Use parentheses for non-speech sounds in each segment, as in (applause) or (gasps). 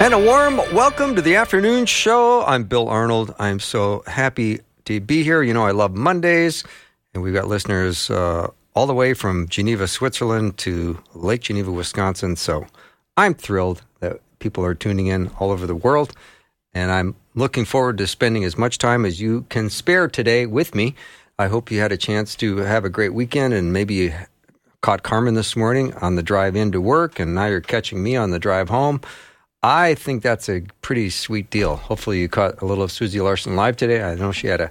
And a warm welcome to the afternoon show. I'm Bill Arnold. I'm so happy to be here. You know, I love Mondays, and we've got listeners uh, all the way from Geneva, Switzerland to Lake Geneva, Wisconsin. So I'm thrilled that people are tuning in all over the world. And I'm looking forward to spending as much time as you can spare today with me. I hope you had a chance to have a great weekend and maybe you caught Carmen this morning on the drive into work, and now you're catching me on the drive home. I think that's a pretty sweet deal. Hopefully, you caught a little of Susie Larson live today. I know she had a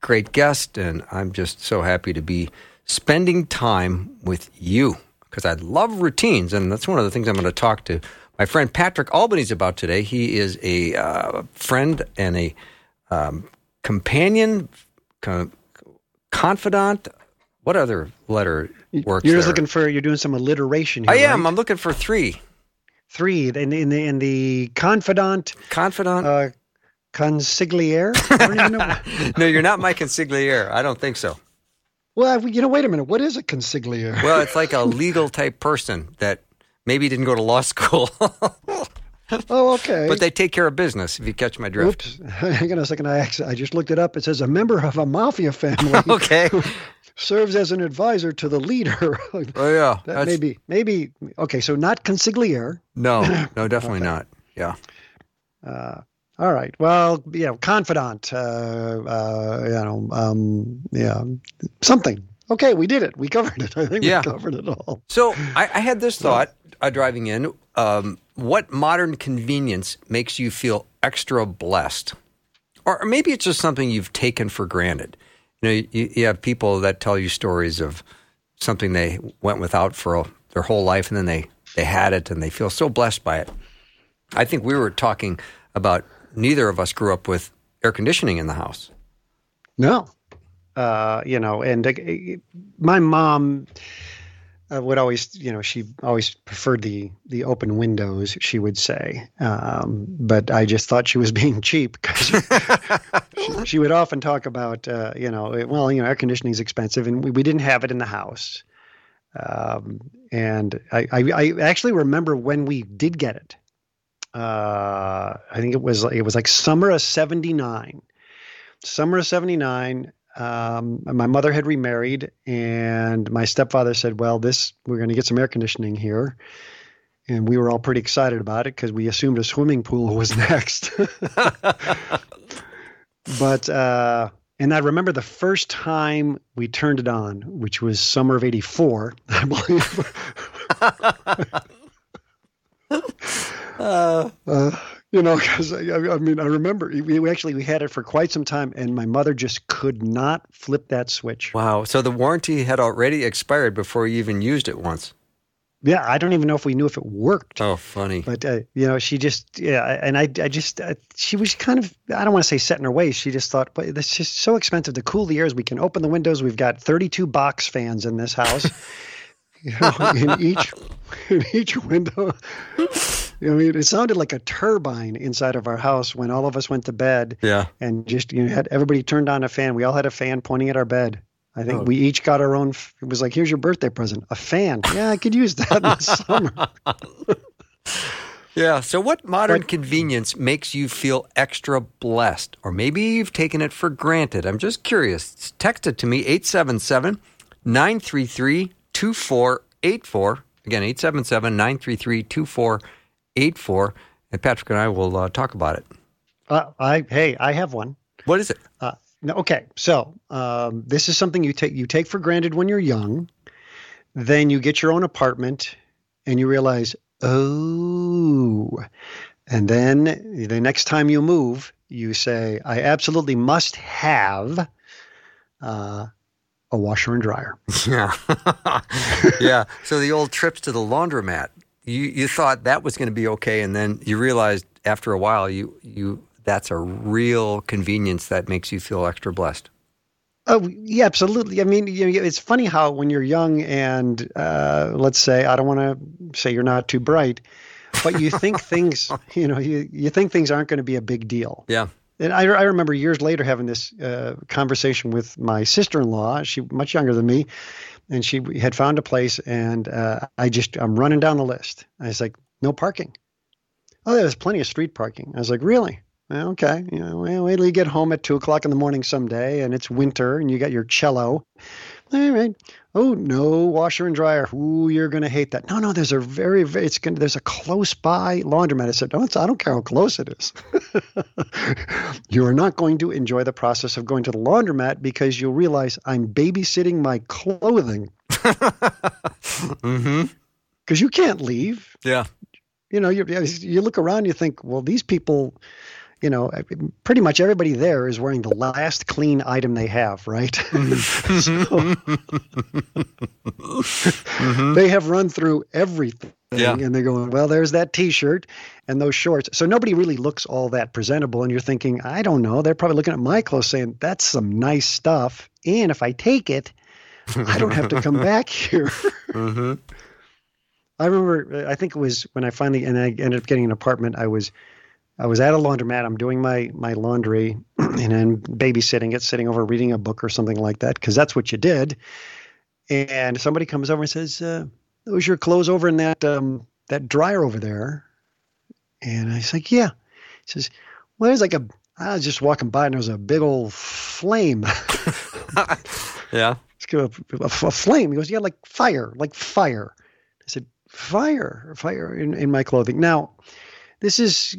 great guest, and I'm just so happy to be spending time with you because I love routines, and that's one of the things I'm going to talk to my friend Patrick Albanese about today. He is a uh, friend and a um, companion, confidant. What other letter works? You're just looking for. You're doing some alliteration. Here, I am. right? I'm looking for three three in, in the in the confidant confidant uh, consigliere. (laughs) no, you're not my consigliere. I don't think so. Well, you know, wait a minute. What is a consigliere? Well, it's like a (laughs) legal type person that maybe didn't go to law school. (laughs) oh, okay. But they take care of business. If you catch my drift. Oops. (laughs) Hang on a second. I I just looked it up. It says a member of a mafia family. (laughs) okay serves as an advisor to the leader. (laughs) oh yeah, that maybe maybe okay. So not consigliere. No, (clears throat) no, definitely okay. not. Yeah. Uh, all right. Well, you know, confidant. Uh, uh, you know, um, yeah, something. Okay, we did it. We covered it. I think yeah. we covered it all. So I, I had this thought uh, driving in. Um, what modern convenience makes you feel extra blessed? Or maybe it's just something you've taken for granted You know, you, you have people that tell you stories of something they went without for a, their whole life, and then they they had it, and they feel so blessed by it. I think we were talking about neither of us grew up with air conditioning in the house. No, uh, you know, and uh, my mom uh, would always, you know, she always preferred the the open windows. She would say, um, but I just thought she was (laughs) being cheap because (laughs) she, she, would often talk about, uh, you know, well, you know, air conditioning is expensive, and we, we didn't have it in the house. Um, and I, I, I, actually remember when we did get it. Uh, I think it was it was like summer of '79. Summer of '79 um, my mother had remarried, and my stepfather said, "Well, this we're going to get some air conditioning here." And we were all pretty excited about it because we assumed a swimming pool was (laughs) next. but uh, and I remember the first time we turned it on, which was summer of '84, I believe. (laughs) uh, uh, you know, (laughs) because I, I, mean, I remember we, actually we had it for quite some time, and my mother just could not flip that switch. Wow! So the warranty had already expired before you even used it once. Yeah, I don't even know if we knew if it worked. Oh, funny! But uh, you know, she just yeah, and I, I just uh, she was kind of I don't want to say set in her ways. She just thought, but it's just so expensive to cool the air. We can open the windows. We've got 32 box fans in this house. (laughs) you know, in each in each window. (laughs) I mean, it sounded like a turbine inside of our house when all of us went to bed. Yeah. And just you know, had everybody turned on a fan. We all had a fan pointing at our bed. I think oh. we each got our own. It was like, here's your birthday present, a fan. Yeah, I could use that in the (laughs) summer. yeah. So, what modern but, convenience makes you feel extra blessed? Or maybe you've taken it for granted. I'm just curious. Text it to me, 877 933 2484. Again, 877 933 2484. And Patrick and I will uh, talk about it. Uh, I Hey, I have one. What is it? Uh, no, okay, so um, this is something you take you take for granted when you're young. Then you get your own apartment, and you realize, oh, and then the next time you move, you say, I absolutely must have uh, a washer and dryer. (laughs) Yeah. (laughs) yeah. So the old trips to the laundromat you you thought that was going to be okay, and then you realized after a while you you that's a real convenience that makes you feel extra blessed. Oh yeah, absolutely. I mean, you know, it's funny how when you're young and uh, let's say I don't want to say you're not too bright, but you think (laughs) things, you know, you you think things aren't going to be a big deal. Yeah. And I, I remember years later having this uh, conversation with my sister-in-law. She much younger than me, and she had found a place, and uh, I just I'm running down the list. I was like, no parking. Oh, there's plenty of street parking. I was like, really? Okay. You know, wait till you get home at two o'clock in the morning someday, and it's winter, and you got your cello. All right. Oh no, washer and dryer. Ooh, you're gonna hate that. No, no. There's a very, very. It's gonna. There's a close by laundromat. I said, no, I don't care how close it is. (laughs) you are not going to enjoy the process of going to the laundromat because you'll realize I'm babysitting my clothing. (laughs) mm-hmm. Because you can't leave. Yeah. You know, you you look around, you think, well, these people you know, pretty much everybody there is wearing the last clean item they have, right? (laughs) (laughs) mm-hmm. They have run through everything. Yeah. And they're going, well, there's that t shirt and those shorts. So nobody really looks all that presentable. And you're thinking, I don't know. They're probably looking at my clothes saying, that's some nice stuff. And if I take it, I don't have to come (laughs) back here. mm-hmm. I remember, I think it was when I finally, and I ended up getting an apartment, I was I was at a laundromat. I'm doing my my laundry (clears throat) and then babysitting it, sitting over reading a book or something like that, because that's what you did. And somebody comes over and says, uh, "Those your clothes over in that um, that dryer over there?" And I say, "Yeah." He says, "Well, there's like a." I was just walking by and there was a big old flame. (laughs) yeah. A, a, a, flame. He goes, "Yeah, like fire, like fire." I said, "Fire, fire in, in my clothing." Now this is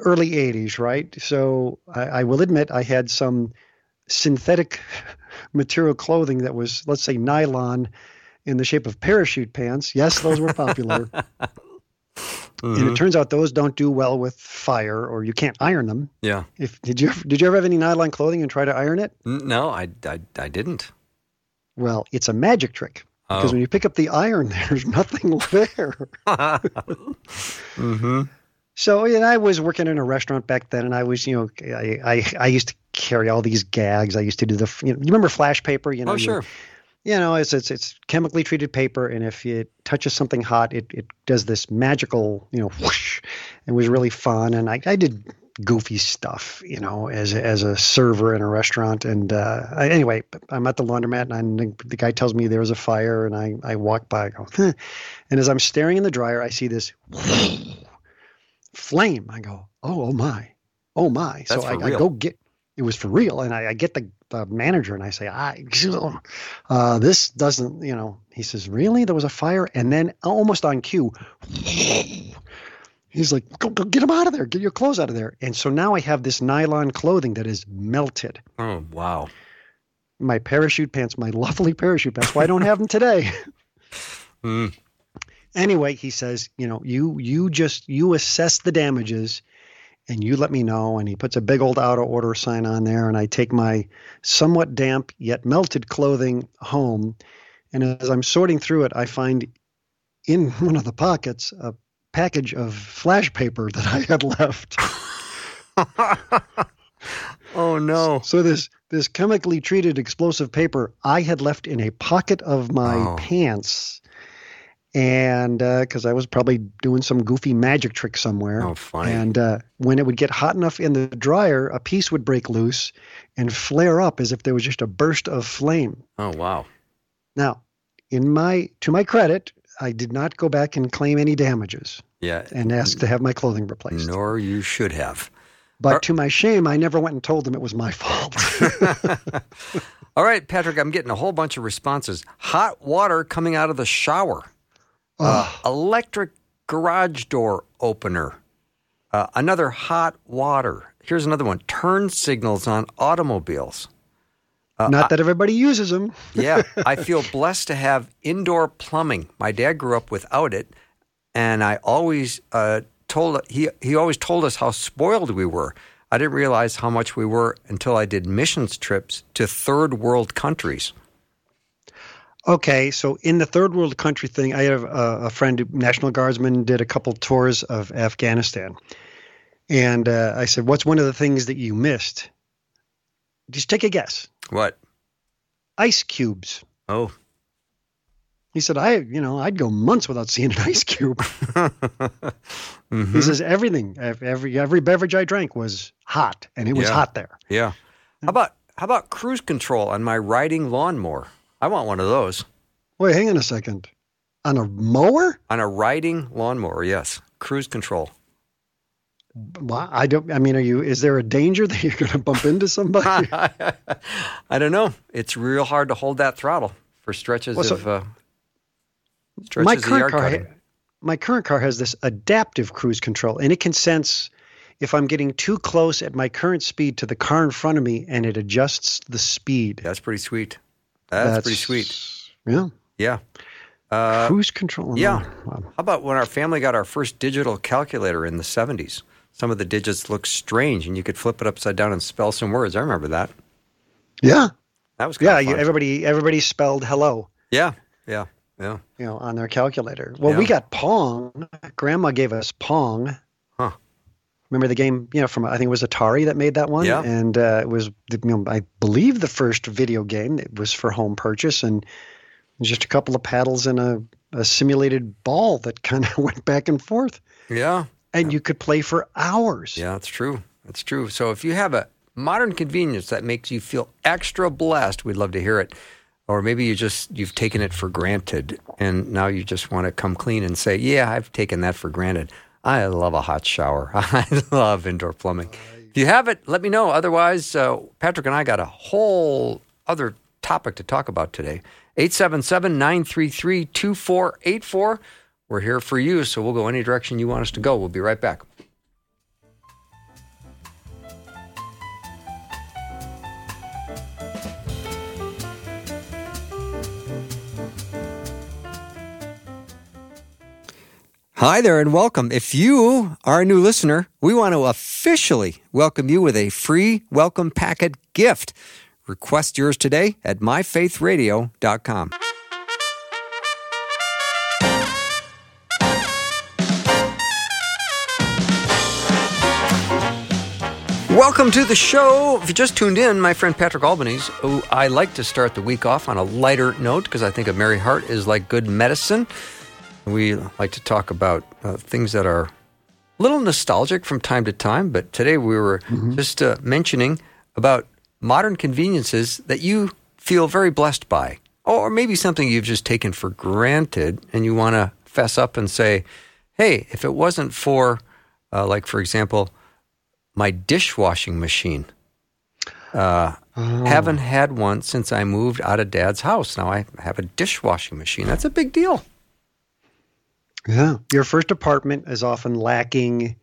early 80s, right? So I, I, will admit I had some synthetic (laughs) material clothing that was, let's say, nylon in the shape of parachute pants. Yes, those were popular. mm-hmm. (laughs) And it turns out those don't do well with fire, or you can't iron them. Yeah. If did you did you ever have any nylon clothing and try to iron it? No, I, I, I didn't. Well, it's a magic trick because oh. when you pick up the iron, (laughs) there's nothing there. mm-hmm. So, and I was working in a restaurant back then, and I was, you know, I, I, I used to carry all these gags. I used to do the, you know, you remember flash paper? You know, oh, sure. You, you know, it's, it's it's chemically treated paper, and if it touches something hot, it, it does this magical, you know, whoosh. It was really fun, and I, I did goofy stuff, you know, as as a server in a restaurant. And uh, I, anyway, I'm at the laundromat, and the, the guy tells me there was a fire, and I I walk by, I go, huh. and as I'm staring in the dryer, I see this flame. I go, oh, oh my, oh my. That's so I, I, go get. It was for real, and I, I get the, the, manager and I say, I, uh, this doesn't, you know. He says, really? There was a fire, and then almost on cue. (laughs) He's like, go, go get him out of there. Get your clothes out of there. And so now I have this nylon clothing that is melted. Oh, wow. My parachute pants, my (laughs) lovely parachute pants. Why I don't have them today? (laughs) mm anyway, he says, you know, you you just you assess the damages and you let me know. And he puts a big old out of order sign on there. And I take my somewhat damp yet melted clothing home. And as I'm sorting through it, I find in (laughs) one of the pockets a package of flash paper that I had left. (laughs) oh no. So this this chemically treated explosive paper I had left in a pocket of my oh. pants and because uh, I was probably doing some goofy magic trick somewhere. Oh, funny! And uh, when it would get hot enough in the dryer, a piece would break loose and flare up as if there was just a burst of flame. Oh wow! Now, in my to my credit, I did not go back and claim any damages. Yeah, and ask to have my clothing replaced. Nor you should have. But Are, to my shame, I never went and told them it was my fault. (laughs) (laughs) All right, Patrick, I'm getting a whole bunch of responses. Hot water coming out of the shower. Uh, electric garage door opener. Uh, another hot water. Here's another one. Turn signals on automobiles. Uh, Not that everybody uses them. (laughs) yeah, I feel blessed to have indoor plumbing. My dad grew up without it, and I always uh, told he he always told us how spoiled we were. I didn't realize how much we were until I did missions trips to third world countries. Okay, so in the third world country thing, I have a, a friend, National Guardsman, did a couple tours of Afghanistan, and uh, I said, "What's one of the things that you missed?" Just take a guess. What? Ice cubes. Oh. He said, "I, you know, I'd go months without seeing an ice cube." (laughs) Mhm. He says, "Everything, every every beverage I drank was hot, and it was Yeah. hot there." Yeah. How about how about cruise control on my riding lawnmower? I want one of those. Wait, hang on a second. On a mower? On a riding lawnmower, yes. Cruise control. Why- I don't. I mean, are you? Is there a danger that you're going to bump into somebody? (laughs) I don't know. It's real hard to hold that throttle for stretches Well, so- of uh, stretches my of current car, ha- my current car has this adaptive cruise control, and it can sense if I'm getting too close at my current speed to the car in front of me, and it adjusts the speed. That's pretty sweet. That's, pretty sweet. Yeah, Yeah. Uh, cruise control. and yeah. Wow. How about when our family got our first digital calculator in the 70s? Some of the digits looked strange, and you could flip it upside down and spell some words. I remember that. Yeah, That was yeah. You, everybody, everybody spelled hello. yeah, yeah, yeah. you know, on their calculator. Well, we got Pong. Grandma gave us Pong. Remember the game? You know, from I think it was Atari that made that one. Yeah. And uh, it was, you know, I believe the first video game. It was for home purchase, and just a couple of paddles and a, a simulated ball that (laughs) kind of went back and forth, Yeah, and you could play for hours. yeah, that's true. That's true. So if you have a modern convenience that makes you feel extra blessed, we'd love to hear it. Or maybe you just you've taken it for granted and now you just want to come clean and say, "Yeah, I've taken that for granted." I love a hot shower. (laughs) I love indoor plumbing. If you have it, let me know. Otherwise, uh, Patrick and I got a whole other topic to talk about today. 877-933-2484. We're here for you, so we'll go any direction you want us to go. We'll be right back. Hi there and welcome. If you are a new listener, we want to officially welcome you with a free welcome packet gift. Request yours today at myfaithradio.com. Welcome to the show. If you just tuned in, my friend Patrick Albanese, who I like to start the week off on a lighter note because I think a merry heart is like good medicine. We like to talk about uh, things that are a little nostalgic from time to time, but today we were just uh, mentioning about modern conveniences that you feel very blessed by, or maybe something you've just taken for granted and you want to fess up and say, hey, if it wasn't for, uh, like, for example, my dishwashing machine. Uh, Haven't had one since I moved out of dad's house. Now I have a dishwashing machine. That's a big deal. Yeah. Your first apartment is often lacking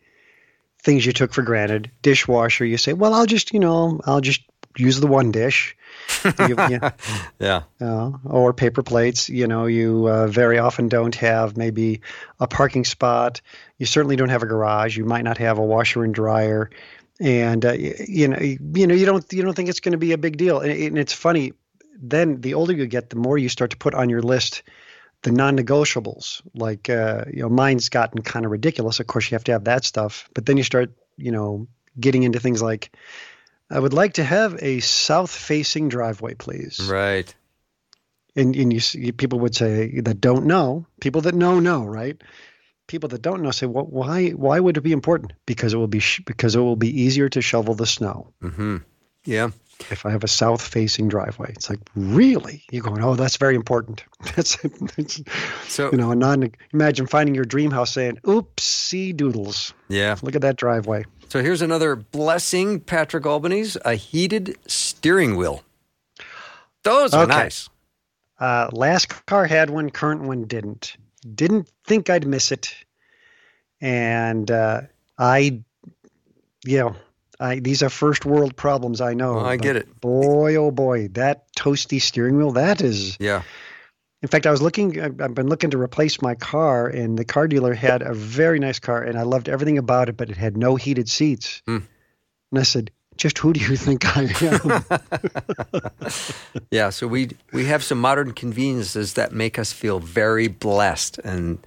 things you took for granted. Dishwasher, you say, well, I'll just, you know, I'll just use the one dish. You- (laughs) yeah. Yeah. Uh, or paper plates. You know, you uh, very often don't have maybe a parking spot. You certainly don't have a garage. You might not have a washer and dryer, and uh, y- you know, y- you know, you don't you don't think it's going to be a big deal. And, and it's funny. Then the older you get, the more you start to put on your list the non-negotiables. Like uh, you know, mine's gotten kind of ridiculous. Of course, you have to have that stuff. But then you start, you know, getting into things like. I would like to have a south-facing driveway, please Right. and and you see people would say that don't know people that know know right people that don't know say well why why would it be important because it will be sh- because it will be easier to shovel the snow Mm-hmm. Yeah. if i have a south facing driveway it's like really you're going oh that's very important (laughs) that's it's, So you know a non imagine finding your dream house saying oopsie doodles yeah. look at that driveway So here's another blessing, Patrick Albanese, a heated steering wheel. Those are Okay. nice. Uh, last car had one, current one didn't. Didn't think I'd miss it, and uh, I, you know, I these are first world problems. I know. Well, I get it. Boy, oh boy, that toasty steering wheel. That is. Yeah. In fact, I was looking. I've been looking to replace my car, and the car dealer had a very nice car, and I loved everything about it, but it had no heated seats. Hmm. And I said, just who do you think I am? (laughs) (laughs) yeah, so we we have some modern conveniences that make us feel very blessed, and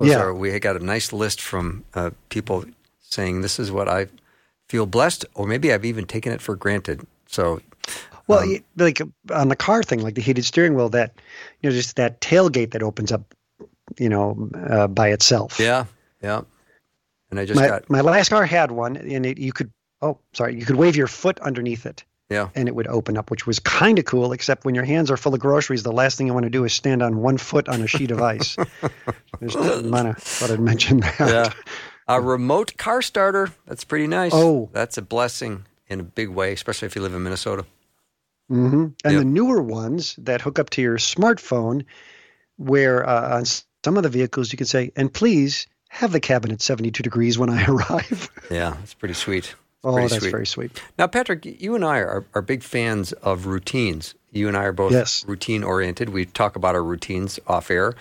yeah. Are, we got a nice list from uh, people saying this is what I feel blessed, or maybe I've even taken it for granted. So, well, um, like on the car thing, like the heated steering wheel, that you know, just that tailgate that opens up, you know, uh, by itself. Yeah, yeah. And I just my, got my last car had one, and it, you could oh sorry, you could wave your foot underneath it. Yeah. And it would open up, which was kind of cool, except when your hands are full of groceries, the last thing you want to do is stand on one foot on a sheet of ice. (laughs) Just thought I'd mention that. Yeah. A remote car starter. That's pretty nice. Oh. That's a blessing in a big way, especially if you live in Minnesota. Mm-hmm. And yep. the newer ones that hook up to your smartphone, where uh, on some of the vehicles you can say, and please have the cabin at 72 degrees when I (laughs) arrive. yeah, that's pretty sweet. Oh, that's sweet. very sweet. Now, Patrick, you and I are, are big fans of routines. You and I are both yes. routine oriented. We talk about our routines off air.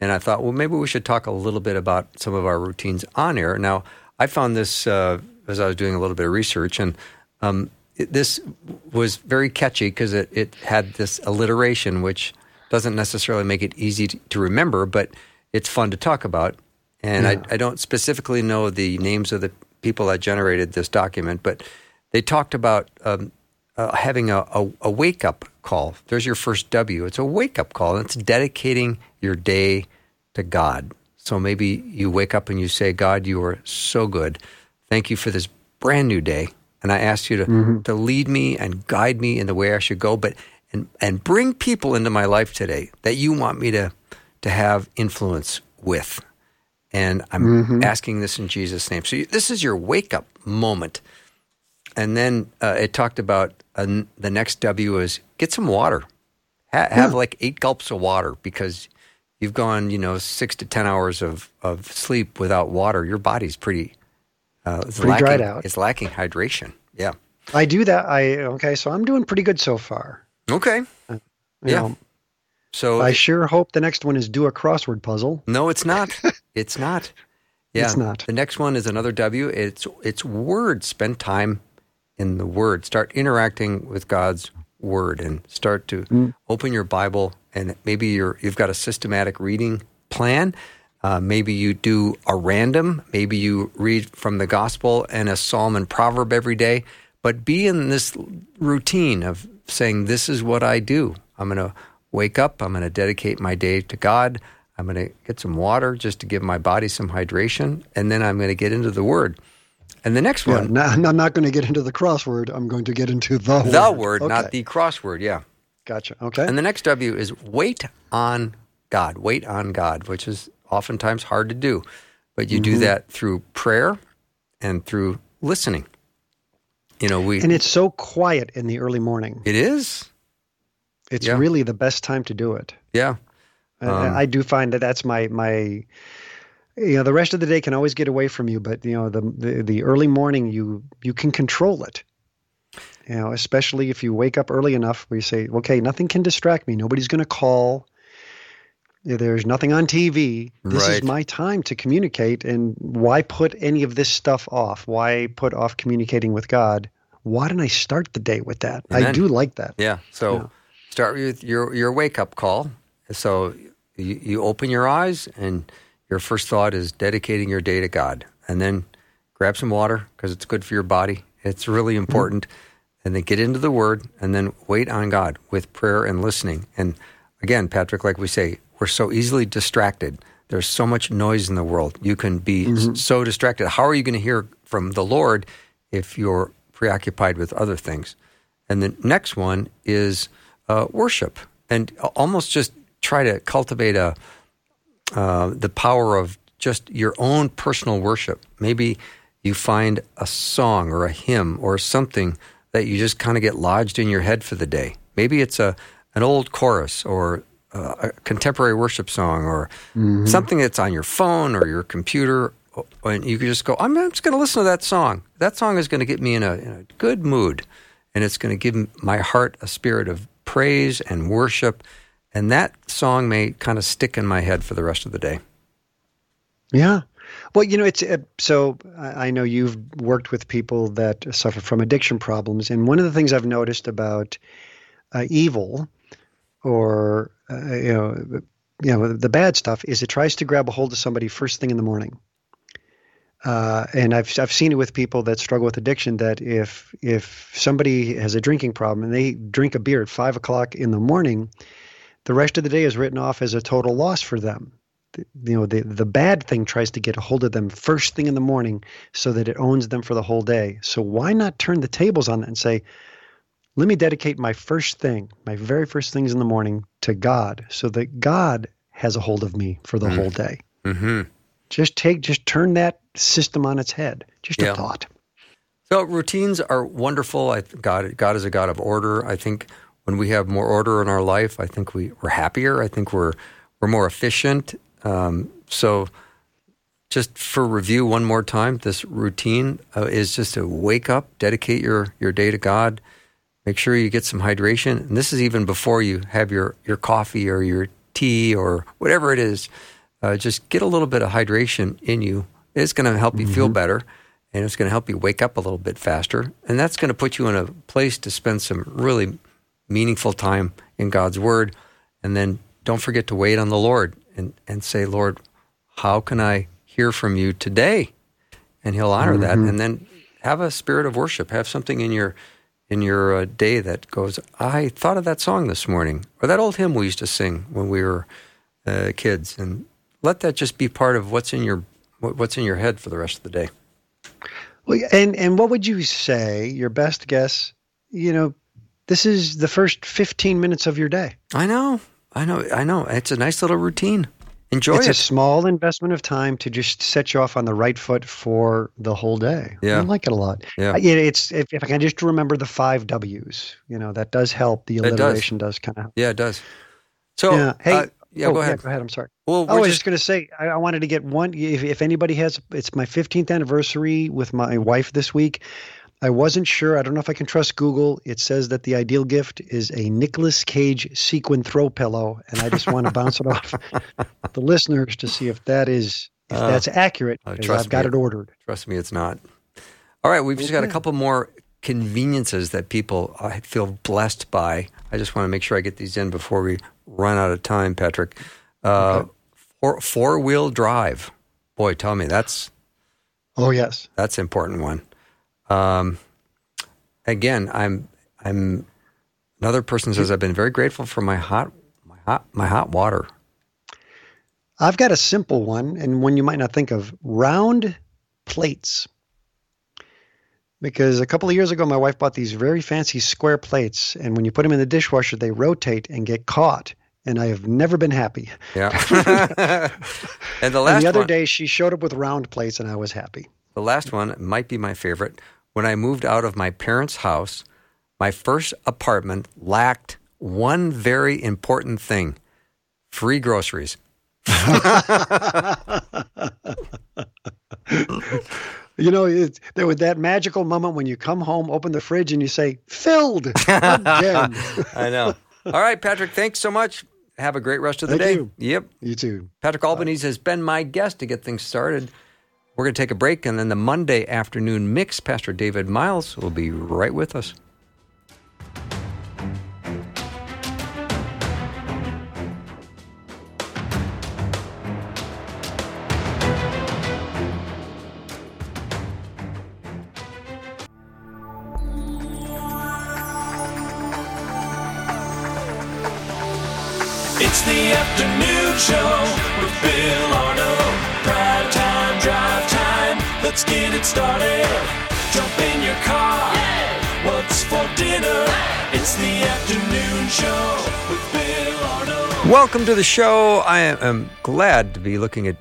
And I thought, well, maybe we should talk a little bit about some of our routines on air. Now, I found this uh, as I was doing a little bit of research, and um, it, this was very catchy because it, it had this alliteration, which doesn't necessarily make it easy to, to remember, but it's fun to talk about. And yeah. I, I don't specifically know the names of the people that generated this document, but they talked about um, uh, having a, a, a wake up call. There's your first W. It's a wake up call. It's dedicating your day to God. So maybe you wake up and you say, God, you are so good. Thank you for this brand new day. And I ask you to, mm-hmm. to lead me and guide me in the way I should go, but and, and bring people into my life today that you want me to, to have influence with. And I'm mm-hmm. asking this in Jesus' name. So you, this is your wake up moment. And then uh, it talked about uh, the next W is get some water. Ha- have like eight gulps of water because you've gone, you know, six to 10 hours of, of sleep without water. Your body's pretty, uh, it's pretty lacking, dried out. It's lacking hydration. Yeah. I do that. I, okay. So I'm doing pretty good so far. Okay. Uh, yeah. Know, so I sure hope the next one is do a crossword puzzle. No, it's not. it's not. (laughs) Yeah, it's not. The next one is another W. It's it's words. Spend time in the Word. Start interacting with God's Word and start to mm. open your Bible. And maybe you're you've got a systematic reading plan. Uh, maybe you do a random. Maybe you read from the Gospel and a Psalm and Proverb every day. But be in this routine of saying, "This is what I do. I'm going to wake up, I'm going to dedicate my day to God. I'm going to get some water just to give my body some hydration, and then I'm going to get into the Word. And the next one. Yeah, I'm not going to get into the crossword. I'm going to get into the word. The word, okay. not the crossword. Yeah. Gotcha. Okay. And the next W is wait on God. Wait on God, which is oftentimes hard to do. But you mm-hmm. do that through prayer and through listening. You know, we. And it's so quiet in the early morning. It is. It's yeah. really the best time to do it. Yeah. Um, I, I do find that that's my my you know the rest of the day can always get away from you but you know the, the the, early morning you you can control it. You know especially if you wake up early enough where you say okay nothing can distract me. Nobody's going to call. There's nothing on tv this right. is my time to communicate and why put any of this stuff off? Why put off communicating with god? Why don't i start the day with that? Amen. i do like that. Yeah so yeah. start with your your wake up call. So you, you open your eyes and your first thought is dedicating your day to God. And then grab some water because it's good for your body. It's really mm-hmm. important. And then get into the Word and then wait on God with prayer and listening. And again, Patrick, like we say, we're so easily distracted. There's so much noise in the world. You can be mm-hmm. so distracted. How are you going to hear from the Lord if you're preoccupied with other things? And the next one is uh, worship. And almost just try to cultivate a uh, the power of just your own personal worship. Maybe you find a song or a hymn or something that you just kind of get lodged in your head for the day. Maybe it's a an old chorus or a contemporary worship song or mm-hmm. something that's on your phone or your computer, and you can just go, I'm, I'm just going to listen to that song. That song is going to get me in a, in a good mood, and it's going to give my heart a spirit of praise and worship and that song may kind of stick in my head for the rest of the day. Yeah. Well, you know, it's uh, so I know you've worked with people that suffer from addiction problems, and one of the things I've noticed about uh, evil, or uh, you know, you know, the bad stuff is it tries to grab a hold of somebody first thing in the morning. Uh, and I've I've seen it with people that struggle with addiction. That if if somebody has a drinking problem and they drink a beer at five o'clock in the morning, the rest of the day is written off as a total loss for them. The- You know, the the bad thing tries to get a hold of them first thing in the morning, so that it owns them for the whole day. So why not turn the tables on that and say, let me dedicate my first thing, my very first things in the morning to God, so that God has a hold of me for the whole day. hmm Just take, just turn that system on its head. Just Yeah. a thought. So routines are wonderful. I God God is a God of order. I think when we have more order in our life, I think we, we're happier. I think we're we're more efficient. Um, so just for review one more time, this routine uh, is just to wake up, dedicate your your day to God, make sure you get some hydration, and this is even before you have your your coffee or your tea or whatever it is. Uh, just get a little bit of hydration in you. It's going to help you feel better, and it's going to help you wake up a little bit faster, and that's going to put you in a place to spend some really meaningful time in God's Word, and then don't forget to wait on the Lord and and say, Lord, how can I hear from you today? And He'll honor that, and then have a spirit of worship. Have something in your in your uh, day that goes. I thought of that song this morning, or that old hymn we used to sing when we were uh, kids, and let that just be part of what's in your what's in your head for the rest of the day. Well, and and what would you say? Your best guess? You know, this is the first fifteen minutes of your day. I know, I know, I know. It's a nice little routine. Enjoy it's it. a small investment of time to just set you off on the right foot for the whole day. Yeah. I like it a lot. Yeah. It- it's if, if I can just remember the five W's, you know, that does help. The does. alliteration does, kind of help. yeah, it does. So, yeah. Hey. uh, yeah, oh, go ahead. go ahead. I'm sorry. Well, I we're was just just going to say, I, I wanted to get one. If, if anybody has, it's my 15th anniversary with my wife this week. I wasn't sure. I don't know if I can trust Google. It says that the ideal gift is a Nicolas Cage sequin throw pillow, and I just want to bounce it (laughs) off the listeners to see if that is if Uh, that's accurate. 'cause trust I've got me. it ordered. Trust me, it's not. All right, we've just got a couple more conveniences that people I feel blessed by. I just want to make sure I get these in before we run out of time, Patrick. Uh, Okay. four four wheel drive. Boy, tell me that's Oh yes. that's an important one. Um, again, I'm I'm another person says I've been very grateful for my hot my hot my hot water. I've got a simple one, and one you might not think of round plates. Because a couple of years ago, my wife bought these very fancy square plates, and when you put them in the dishwasher, they rotate and get caught. And I have never been happy. Yeah. (laughs) (laughs) and the And last the other one, day, she showed up with round plates, and I was happy. The last one might be my favorite. When I moved out of my parents' house, my first apartment lacked one very important thing free groceries. (laughs) You know, it, there was that magical moment when you come home, open the fridge, and you say, "Filled again." (laughs) I know. All right, Patrick, thanks so much. Have a great rest of the Thank day. you. Yep. you too. Patrick Albanese has been my guest to get things started. We're going to take a break, and then the Monday afternoon mix, Pastor David Myles will be right with us. Get started. Jump in your car. What's for dinner? It's the afternoon show with Bill Arnold. Welcome to the show. I am glad to be looking at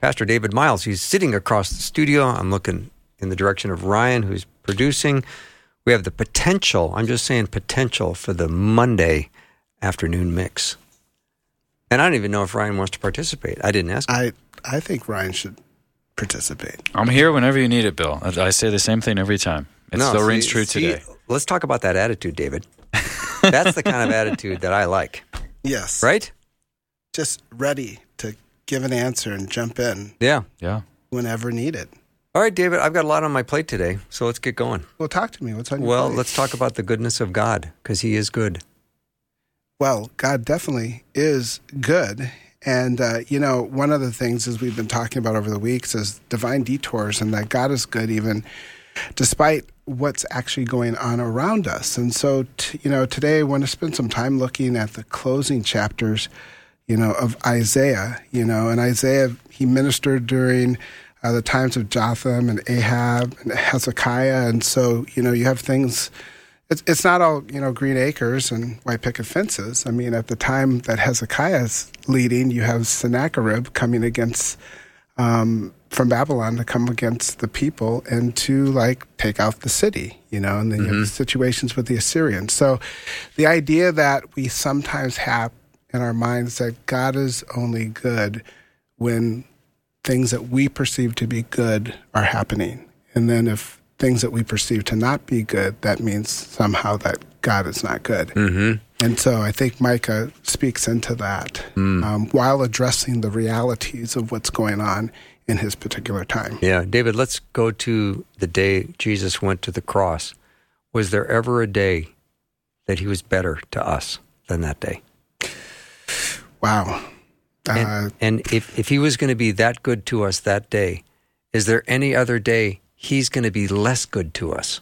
Pastor David Myles. He's sitting across the studio. I'm looking in the direction of Ryan, who's producing. We have the potential, I'm just saying potential, for the Monday afternoon mix. And I don't even know if Ryan wants to participate. I didn't ask. him. I I think Ryan should participate. I'm here whenever you need it, Bill. I I say the same thing every time. It No, still see- rings true see, today. Let's talk about that attitude, David. (laughs) That's the kind of attitude that I like, Yes. right? Just ready to give an answer and jump in. Yeah. Yeah. whenever needed. All right, David, I've got a lot on my plate today, so let's get going. Well, talk to me. What's on your Well, plate? let's talk about the goodness of God because He is good. Well, God definitely is good. And, uh, you know, one of the things as we've been talking about over the weeks is divine detours and that God is good even despite what's actually going on around us. And so, t- you know, today I want to spend some time looking at the closing chapters, you know, of Isaiah, you know, and Isaiah, he ministered during uh, the times of Jotham and Ahab and Hezekiah. And so, you know, you have things it's it's not all you know green acres and white picket fences. I mean, at the time that Hezekiah's leading, you have Sennacherib coming against um, from Babylon to come against the people and to like take out the city. You know, and then you have situations with the Assyrians. So, the idea that we sometimes have in our minds that God is only good when things that we perceive to be good are happening. And then if things that we perceive to not be good, that means somehow that God is not good. Mm-hmm. And so I think Micah speaks into that um, while addressing the realities of what's going on in his particular time. Yeah, David, let's go to the day Jesus went to the cross. Was there ever a day that He was better to us than that day? Wow. Uh, And, and if, if He was going to be that good to us that day, is there any other day He's going to be less good to us?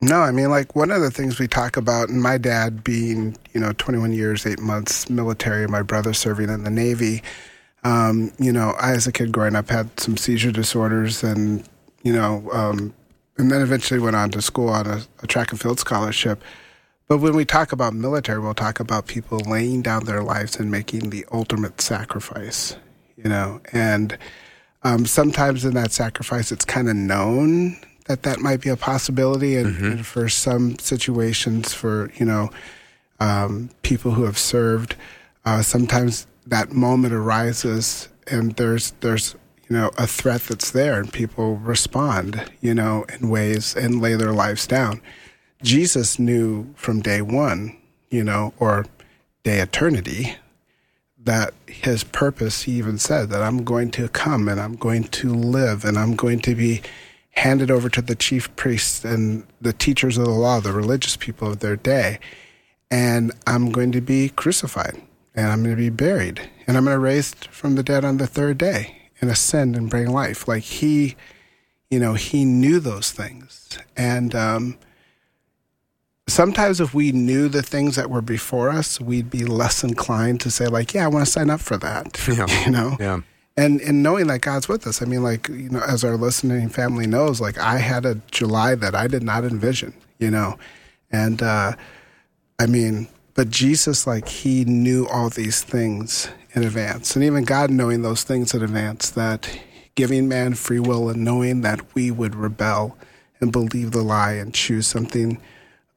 No, I mean, like one of the things we talk about, and my dad being, you know, 21 years, eight months military, my brother serving in the Navy. Um, you know, I, as a kid growing up, had some seizure disorders and, you know, um, and then eventually went on to school on a, a track and field scholarship. But when we talk about military, we'll talk about people laying down their lives and making the ultimate sacrifice, you know, and um, sometimes in that sacrifice, it's kind of known that that might be a possibility, and, and for some situations, for you know, um, people who have served, uh, sometimes that moment arises, and there's there's you know a threat that's there, and people respond, you know, in ways and lay their lives down. Jesus knew from day one, you know, or day eternity, that his purpose, he even said that I'm going to come and I'm going to live and I'm going to be handed over to the chief priests and the teachers of the law, the religious people of their day. And I'm going to be crucified and I'm going to be buried and I'm going to raise from the dead on the third day and ascend and bring life. Like he, you know, he knew those things. And, um, sometimes if we knew the things that were before us, we'd be less inclined to say like, yeah, I want to sign up for that. (laughs) Yeah. You know? Yeah. And and knowing that God's with us. I mean, like, you know, as our listening family knows, like I had a July that I did not envision, you know. And uh I mean, but Jesus, like, he knew all these things in advance. And even God knowing those things in advance, that giving man free will and knowing that we would rebel and believe the lie and choose something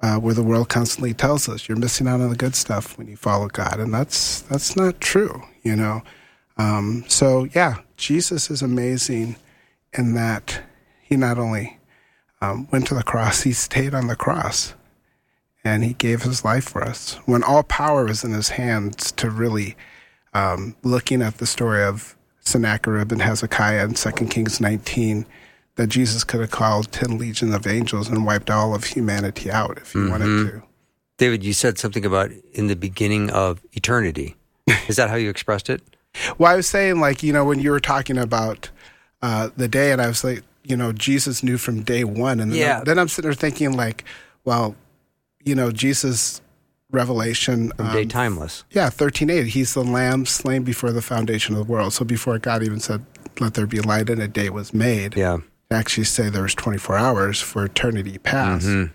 uh, where the world constantly tells us you're missing out on the good stuff when you follow God, and that's that's not true, you know. Um, so yeah, Jesus is amazing in that he not only um, went to the cross, he stayed on the cross, and he gave his life for us. When all power was in his hands to really um, looking at the story of Sennacherib and Hezekiah in 2 Kings 19, that Jesus could have called 10 legions of angels and wiped all of humanity out if he wanted to. David, you said something about in the beginning of eternity. (laughs) Is that how you expressed it? Well, I was saying, like, you know, when you were talking about uh, the day, and I was like, you know, Jesus knew from day one. And then, Yeah. then I'm sitting there thinking, like, well, you know, Jesus' revelation. From day timeless. Yeah, 13.8. He's the lamb slain before the foundation of the world. So before God even said, let there be light, and a day was made. Yeah. Actually say there was 24 hours for eternity past. Mm-hmm.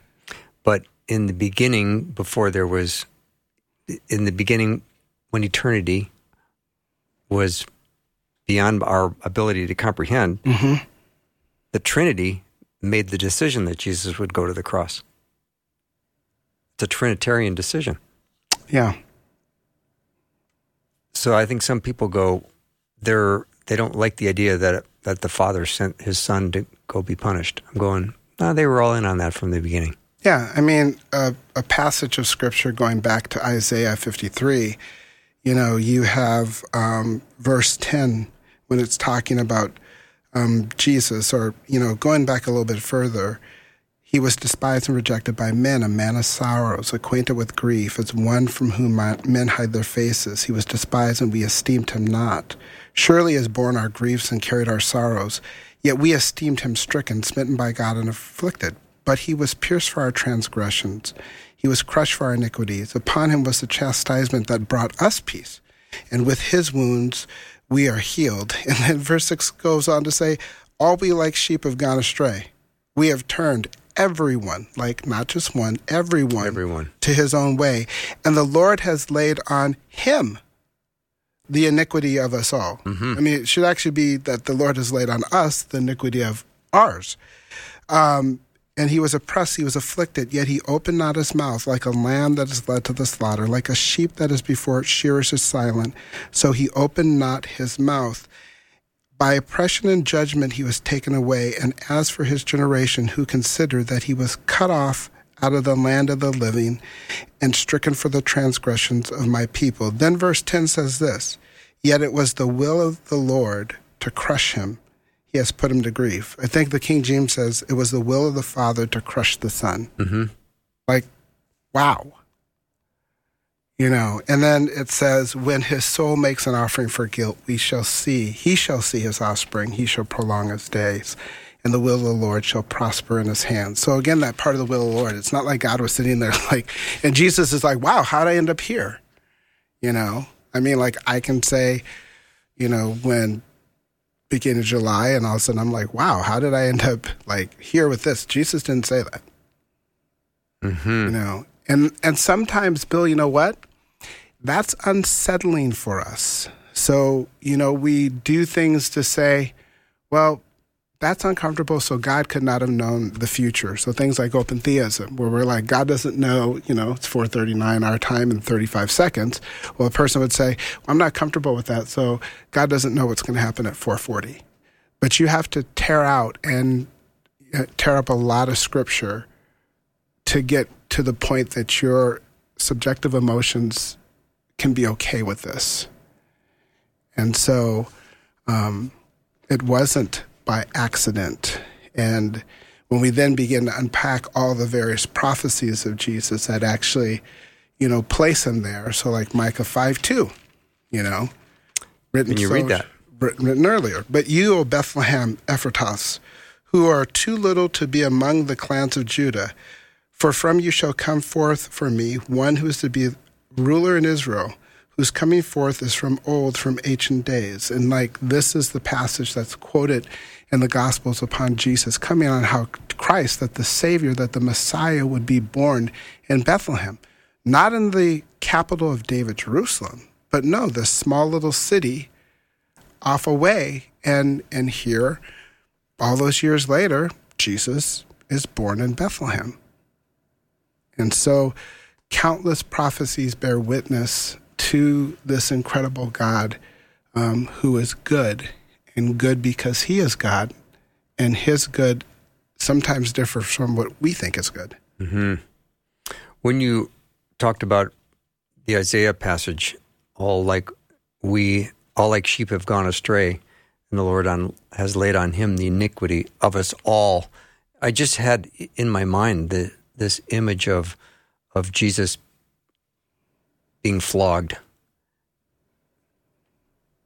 But in the beginning, before there was, in the beginning, when eternity was beyond our ability to comprehend, Mm-hmm. the Trinity made the decision that Jesus would go to the cross. It's a Trinitarian decision. Yeah. So I think some people go, they're they don't like the idea that that the Father sent His Son to go be punished. I'm going, no, they were all in on that from the beginning. Yeah, I mean, a, a passage of scripture going back to Isaiah 53, you know, you have um, verse 10 when it's talking about um, Jesus, or you know, going back a little bit further, he was despised and rejected by men, a man of sorrows, acquainted with grief, as one from whom men hide their faces. He was despised, and we esteemed him not. Surely has borne our griefs and carried our sorrows. Yet we esteemed him stricken, smitten by God, and afflicted. But he was pierced for our transgressions, he was crushed for our iniquities. Upon him was the chastisement that brought us peace. And with his wounds we are healed. (laughs) And then verse 6 goes on to say, All we like sheep have gone astray. We have turned everyone, like not just one, everyone, Everyone. to his own way. And the Lord has laid on him the iniquity of us all. I mean, it should actually be that the Lord has laid on us the iniquity of ours. Um, and he was oppressed, he was afflicted, yet he opened not his mouth, like a lamb that is led to the slaughter, like a sheep that is before its shearers is silent. So he opened not his mouth. By oppression and judgment he was taken away. And as for his generation, who considered that he was cut off out of the land of the living and stricken for the transgressions of my people. Then verse 10 says this Yet it was the will of the Lord to crush him. He has put him to grief. I think the King James says it was the will of the Father to crush the Son. Mm-hmm. Like, wow. You know, and then it says, when his soul makes an offering for guilt, we shall see, he shall see his offspring, he shall prolong his days, and the will of the Lord shall prosper in his hands. So again, that part of the will of the Lord, it's not like God was sitting there (laughs) like, and Jesus is like, wow, how'd I end up here? You know, I mean, like I can say, you know, when beginning of July, and all of a sudden I'm like, wow, how did I end up like here with this? Jesus didn't say that Mm-hmm. you know and and sometimes bill you know what that's unsettling for us so you know we do things to say well that's uncomfortable so god could not have known the future. So things like open theism where we're like god doesn't know you know it's 439 our time in 35 seconds. Well a person would say well, i'm not comfortable with that so god doesn't know what's going to happen at 440 but you have to tear out and uh, tear up a lot of scripture to get to the point that your subjective emotions can be okay with this. And so um, it wasn't by accident. And when we then begin to unpack all the various prophecies of Jesus that actually, you know, place him there. So like Micah 5 2, you know, written, you so- read that? written, written earlier. But you, O Bethlehem Ephratas, who are too little to be among the clans of Judah, for from you shall come forth for me one who is to be ruler in Israel, whose coming forth is from old, from ancient days. And like this is the passage that's quoted in the Gospels upon Jesus coming on how Christ, that the Savior, that the Messiah would be born in Bethlehem, not in the capital of David, Jerusalem, but no, this small little city off away. And and here, all those years later, Jesus is born in Bethlehem. And so countless prophecies bear witness to this incredible God um, who is good, and good because he is God, and his good sometimes differs from what we think is good. Mm-hmm. When you talked about the Isaiah passage, all like we, all like sheep have gone astray, and the Lord on, has laid on him the iniquity of us all. I just had in my mind the, this image of of Jesus being flogged,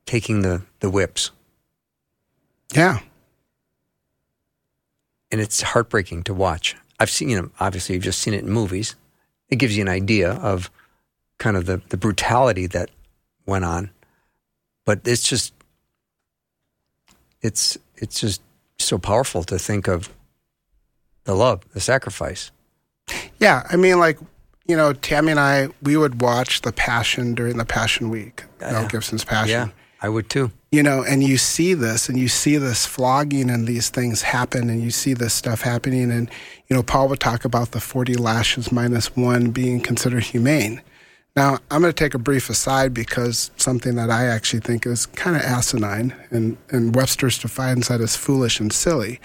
taking the, the whips, Yeah. and it's heartbreaking to watch. I've seen, you know, obviously you've just seen it in movies. It gives you an idea of kind of the, the brutality that went on. But it's just it's it's just so powerful to think of the love, the sacrifice. Yeah. I mean, like, you know, Tammy and I, we would watch The Passion during the Passion Week, uh, Mel Yeah. Gibson's Passion. Yeah, I would too. You know, and you see this and you see this flogging and these things happen and you see this stuff happening. And, you know, Paul would talk about the 40 lashes minus one being considered humane. Now, I'm going to take a brief aside because something that I actually think is kind of asinine and, and Webster's defines that as foolish and silly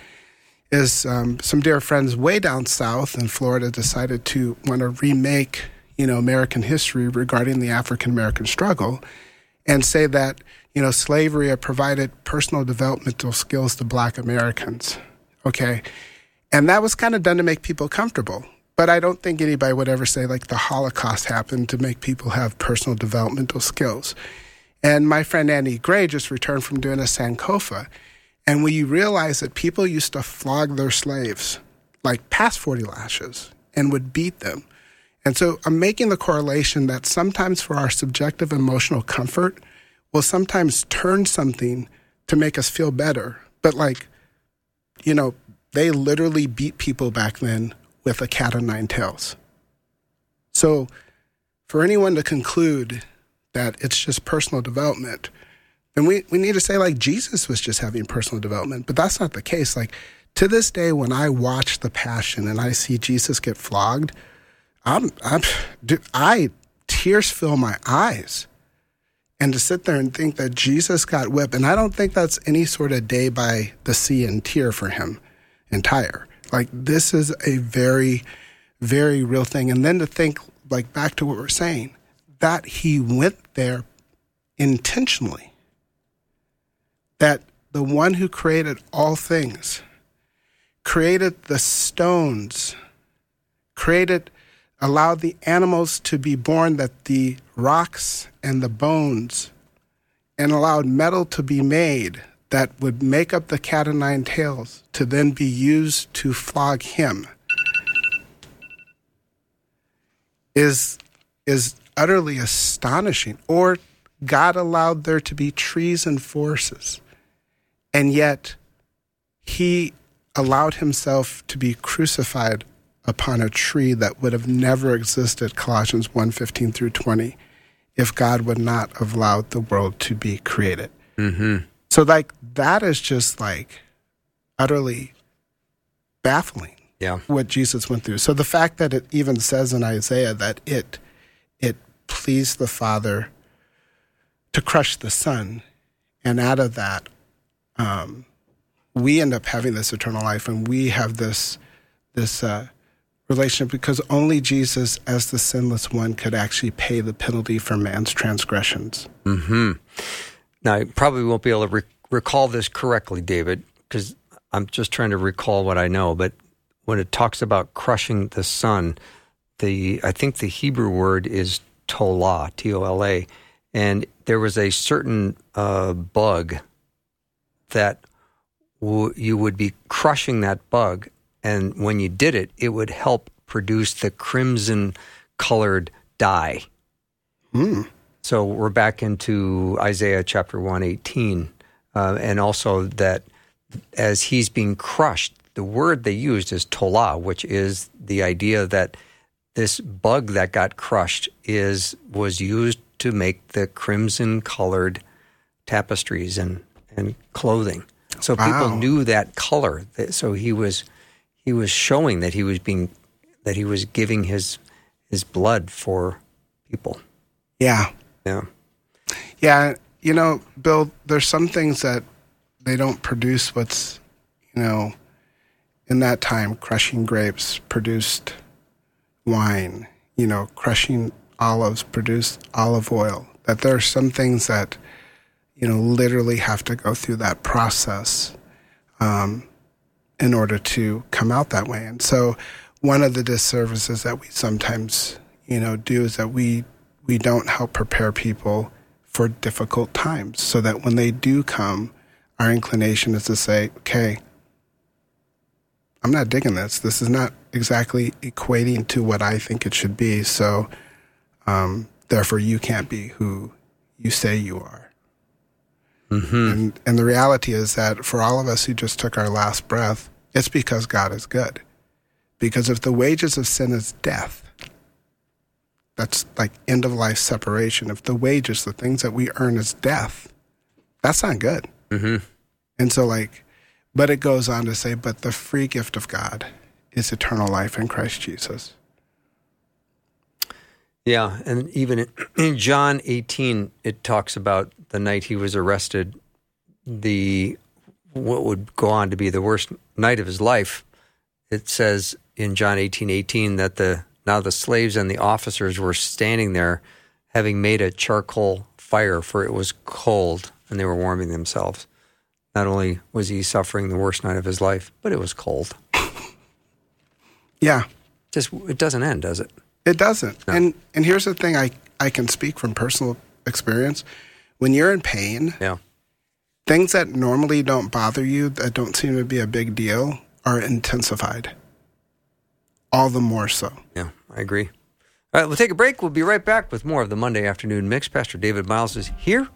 is um, some dear friends way down south in Florida decided to want to remake, you know, American history regarding the African American struggle and say that, you know, slavery had provided personal developmental skills to black Americans. Okay. And that was kind of done to make people comfortable. But I don't think anybody would ever say like the Holocaust happened to make people have personal developmental skills. And my friend Andy Gray just returned from doing a Sankofa. And when you realize that people used to flog their slaves like past 40 lashes and would beat them. And so I'm making the correlation that sometimes for our subjective emotional comfort, will sometimes turn something to make us feel better. But like, you know, they literally beat people back then with a cat o' nine tails. So for anyone to conclude that it's just personal development, then we, we need to say like Jesus was just having personal development. But that's not the case. Like to this day, when I watch the passion and I see Jesus get flogged, I'm, I'm, dude, I tears fill my eyes. And to sit there and think that Jesus got whipped, and I don't think that's any sort of day by the sea and tear for him entire. Like this is a very, very real thing. And then to think like back to what we're saying, that he went there intentionally. That the one who created all things created the stones, created allowed the animals to be born that the rocks and the bones and allowed metal to be made that would make up the cat o' nine tails to then be used to flog him. Is is utterly astonishing. Or god allowed there to be trees and forces and yet he allowed himself to be crucified upon a tree that would have never existed colossians 1.15 through 20 if god would not have allowed the world to be created Mm-hmm. so like that is just like utterly baffling Yeah. what jesus went through so the fact that it even says in isaiah that it it pleased the father to crush the son and out of that um, we end up having this eternal life and we have this this uh, relationship because only jesus as the sinless one could actually pay the penalty for man's transgressions Mm-hmm. Now, I probably won't be able to re- recall this correctly, David, because I'm just trying to recall what I know. But when it talks about crushing the Son, the I think the Hebrew word is tola, T O L A, and there was a certain uh, bug that w- you would be crushing that bug, and when you did it, it would help produce the crimson colored dye. Hmm. So we're back into Isaiah chapter 118. Uh, and also that as he's being crushed, the word they used is tola, which is the idea that this bug that got crushed is was used to make the crimson colored tapestries and, and clothing. So people Wow. knew that color. So he was he was showing that he was being that he was giving his his blood for people. yeah Yeah. Yeah, you know, Bill, there's some things that they don't produce what's, you know, in that time, crushing grapes produced wine, you know, crushing olives produced olive oil. That there are some things that, you know, literally have to go through that process um, in order to come out that way. And so, one of the disservices that we sometimes, you know, do is that we we don't help prepare people for difficult times so that when they do come, our inclination is to say, okay, I'm not digging this. This is not exactly equating to what I think it should be. So, um, therefore, you can't be who you say you are. And, and the reality is that for all of us who just took our last breath, it's because God is good. Because if the wages of sin is death, that's like end of life separation. If the wages, the things that we earn is death, that's not good. Mm-hmm. And so, like, but it goes on to say, but the free gift of God is eternal life in Christ Jesus. Yeah, and even in, in John 18, it talks about the night he was arrested, the what would go on to be the worst night of his life. It says in John 18, 18 that the now the slaves and the officers were standing there, having made a charcoal fire, for it was cold, and they were warming themselves. Not only was he suffering the worst night of his life, but it was cold. Yeah, Just it doesn't end, does it? it doesn't. And and here's the thing I, I can speak from personal experience. When you're in pain, Yeah. things that normally don't bother you, that don't seem to be a big deal, are intensified. All the more so. Yeah, I agree. All right, we'll take a break. We'll be right back with more of the Monday afternoon mix. Pastor David Myles is here,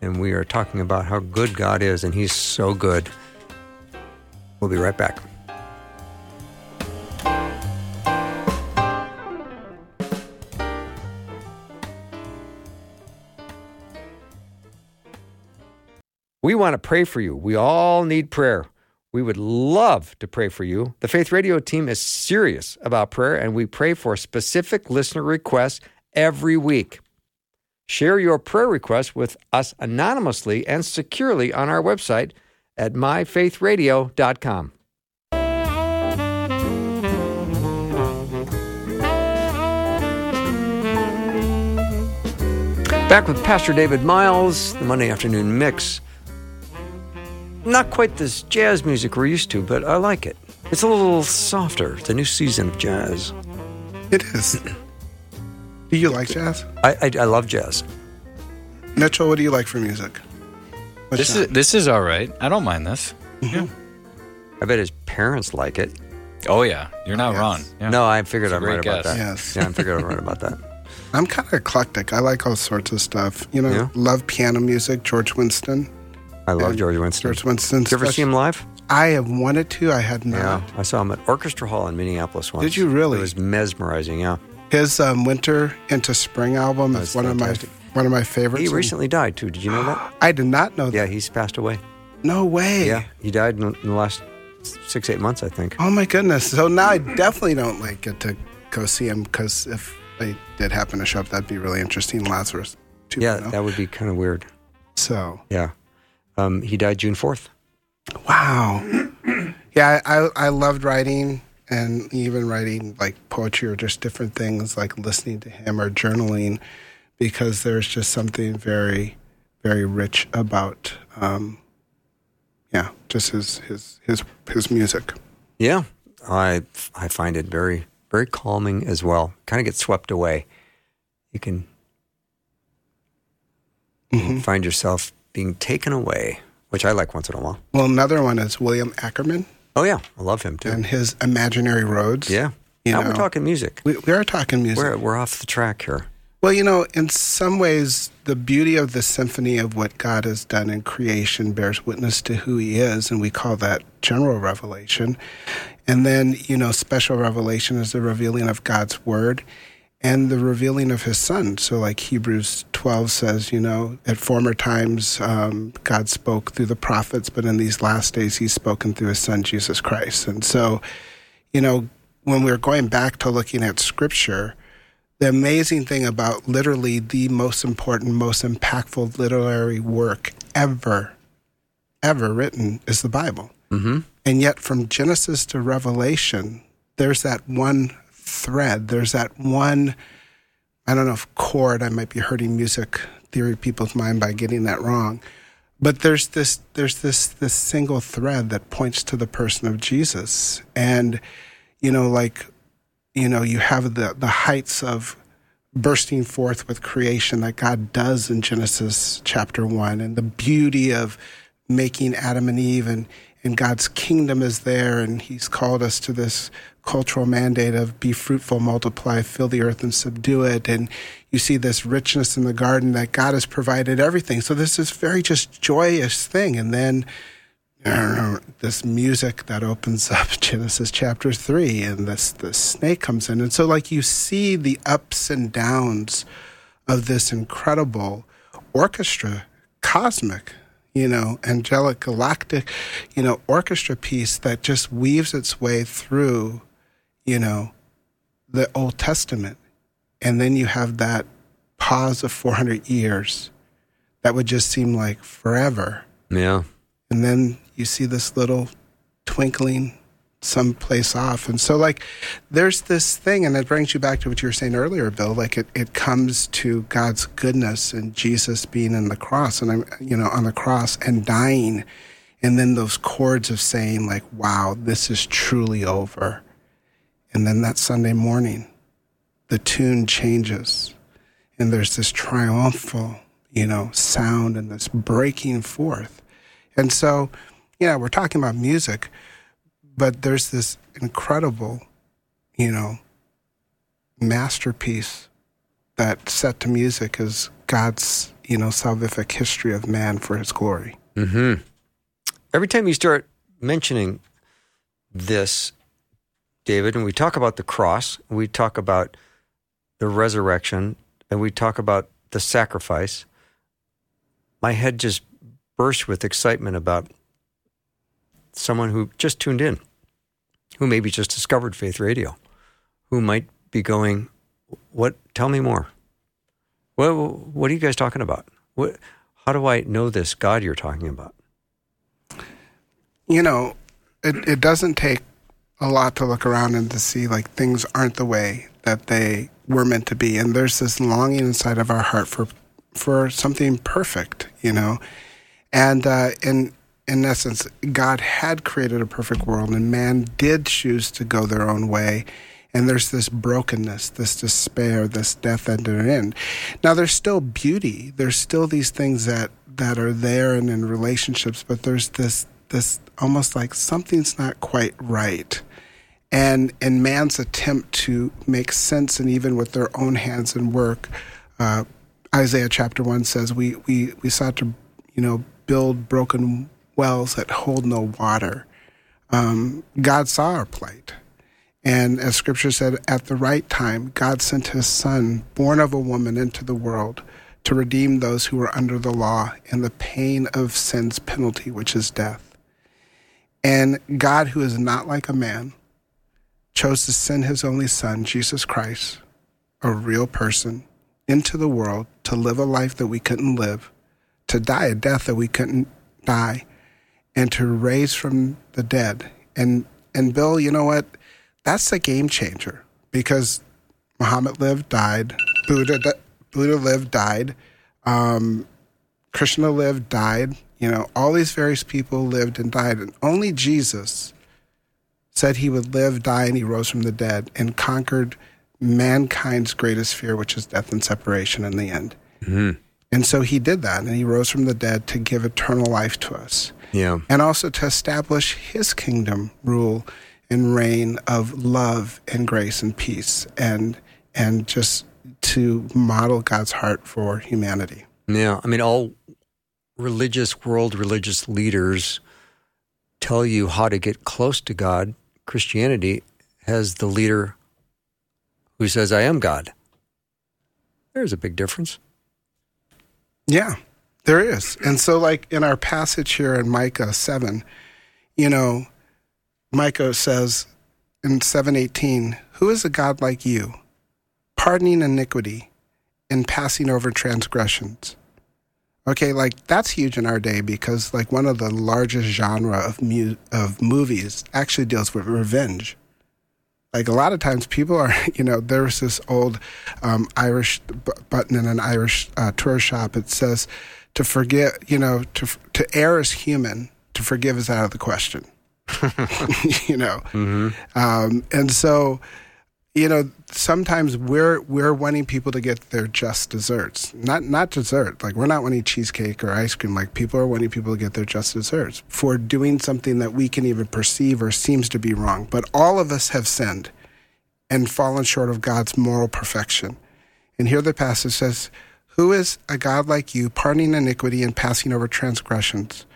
and we are talking about how good God is, and He's so good. We'll be right back. We want to pray for you. We all need prayer. We would love to pray for you. The Faith Radio team is serious about prayer, and we pray for specific listener requests every week. Share your prayer requests with us anonymously and securely on our website at myfaithradio.com. Back with Pastor David Myles, the Monday afternoon mix. Not quite this jazz music we're used to, but I like it. It's a little softer. It's a new season of jazz. It is. do you like jazz? I, I, I love jazz. Mitchell, what do you like for music? What's This is this is all right. I don't mind this. Mm-hmm. Yeah. I bet his parents like it. Oh yeah, you're not Yes. wrong. Yeah. No, I figured It's a I'm great right about that. Yes. Yeah, I figured I'm right about that. (laughs) I'm kind of eclectic. I like all sorts of stuff. You know, Yeah? love piano music. George Winston. I love George Winston. George Winston. Did you ever see him live? I have wanted to. I had not. Yeah, I saw him at Orchestra Hall in Minneapolis once. Did you really? It was mesmerizing. Yeah, His um, Winter into Spring album That's is one fantastic. of my one of my favorites. he recently died too. Did you know that? (gasps) I did not know that. Yeah, he's passed away. No way. Yeah, he died in, in the last six eight months, I think. Oh my goodness. So now I definitely don't like get to go see him because if I did happen to show up, that'd be really interesting. Lazarus. 2.0. Yeah, that would be kind of weird. so Yeah, um, he died June fourth. wow. yeah, I, I I loved writing and even writing like poetry or just different things like listening to him or journaling because there's just something very very rich about um, yeah just his his his his music. Yeah, I I find it very very calming as well. Kind of get swept away. You can Mm-hmm. find yourself being taken away, which I like once in a while. Well, another one is William Ackerman Oh yeah, I love him too. and his Imaginary Roads. yeah, you now know. we're talking music. We, we are talking music. We're we're off the track here. Well, you know, in some ways, the beauty of the symphony of what God has done in creation bears witness to who He is, and we call that general revelation. And then, you know, special revelation is the revealing of God's word and the revealing of His Son. So, like Hebrews 12 says, you know, at former times, um, God spoke through the prophets, but in these last days, He's spoken through His Son, Jesus Christ. And so, you know, when we're going back to looking at Scripture, the amazing thing about literally the most important, most impactful literary work ever, ever written is the Bible. Mm-hmm. And yet, from Genesis to Revelation, there's that one thread. There's that one, I don't know if chord, I might be hurting music theory people's mind by getting that wrong. But there's this, there's this, this single thread that points to the person of Jesus. And, you know, like, you know, you have the, the heights of bursting forth with creation that God does in Genesis chapter one, and the beauty of making Adam and Eve, and, and God's kingdom is there, and He's called us to this cultural mandate of be fruitful, multiply, fill the earth, and subdue it. And you see this richness in the garden that God has provided everything. So this is very just joyous thing, and then (clears throat) this music that opens (laughs) up Genesis chapter three, and this the snake comes in, and so like you see the ups and downs of this incredible orchestra, cosmic, you know, angelic, galactic, you know, orchestra piece that just weaves its way through, you know, the Old Testament, and then you have that pause of four hundred years that would just seem like forever. Yeah, And then you see this little twinkling someplace off. And so, like, there's this thing, and it brings you back to what you were saying earlier, Bill. Like, it, it comes to God's goodness and Jesus being in the cross, and I'm, you know, on the cross and dying. And then those chords of saying, like, wow, this is truly over. And then that Sunday morning, the tune changes, and there's this triumphal, you know, sound and this breaking forth. And so, yeah, we're talking about music, but there's this incredible, you know, masterpiece that set to music is God's, you know, salvific history of man for his glory. Mm-hmm. Every time you start mentioning this, David, and we talk about the cross, we talk about the resurrection, and we talk about the sacrifice, my head just bursts with excitement about someone who just tuned in, who maybe just discovered Faith Radio, who might be going, "What? Tell me more. What? What are you guys talking about? What? How do I know this God you're talking about?" You know, it, it doesn't take a lot to look around and to see like things aren't the way that they were meant to be, and there's this longing inside of our heart for for something perfect, you know, and uh, in in essence, God had created a perfect world, and man did choose to go their own way. And there's this brokenness, this despair, this death at an end. Now, there's still beauty. There's still these things that, that are there and in relationships, but there's this this almost like something's not quite right. And in man's attempt to make sense, and even with their own hands and work, uh, Isaiah chapter one says, "We we we sought to, you know, build broken wells that hold no water." Um, God saw our plight, and as Scripture said, at the right time, God sent His Son, born of a woman, into the world to redeem those who were under the law and the pain of sin's penalty, which is death. And God, who is not like a man, chose to send his only son, Jesus Christ, a real person, into the world to live a life that we couldn't live, to die a death that we couldn't die, and to raise from the dead. And and Bill, you know what? That's a game changer because Muhammad lived, died, Buddha Buddha lived, died, um, Krishna lived, died, you know, all these various people lived and died, and only Jesus said he would live, die, and he rose from the dead and conquered mankind's greatest fear, which is death and separation in the end. Mm-hmm. And so he did that, and he rose from the dead to give eternal life to us. Yeah. And also to establish his kingdom rule and reign of love and grace and peace and and just to model God's heart for humanity. Yeah. I mean, all religious world religious leaders tell you how to get close to God. Christianity has the leader who says, I am God. There's a big difference. Yeah, there is. And so, like in our passage here in Micah 7, you know, Micah says in 718, Who is a God like you, pardoning iniquity and passing over transgressions? Okay, like that's huge in our day because like one of the largest genre of mu- of movies actually deals with revenge. Like a lot of times, people are (laughs) you know there was this old um, Irish b- button in an Irish uh, tour shop. It says to forget, you know, to to err is human, to forgive is out of the question. (laughs) (laughs) you know, um, and so you know sometimes we're we're wanting people to get their just desserts. Not not dessert. Like we're not wanting cheesecake or ice cream. Like people are wanting people to get their just desserts for doing something that we can even perceive or seems to be wrong. But all of us have sinned and fallen short of God's moral perfection. And here the passage says who is a God like you pardoning iniquity and passing over transgressions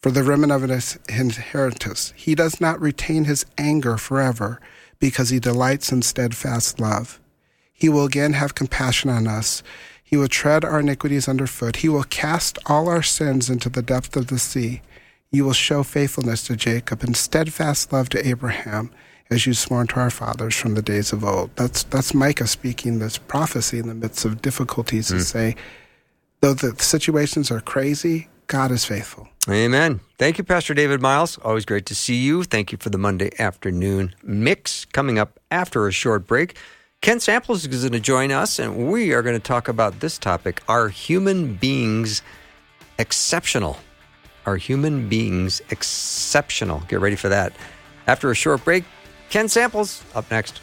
for the remnant of his inheritance? He does not retain his anger forever because he delights in steadfast love. He will again have compassion on us. He will tread our iniquities underfoot. He will cast all our sins into the depth of the sea. You will show faithfulness to Jacob and steadfast love to Abraham, as you sworn to our fathers from the days of old. That's that's Micah speaking this prophecy in the midst of difficulties to hmm. say, though the situations are crazy, God is faithful. Amen. Thank you, Pastor David Myles. Always great to see you. Thank you for the Monday afternoon mix. Coming up after a short break, Ken Samples is going to join us, and we are going to talk about this topic Are human beings exceptional? Are human beings exceptional? Get ready for that. After a short break, Ken Samples up next.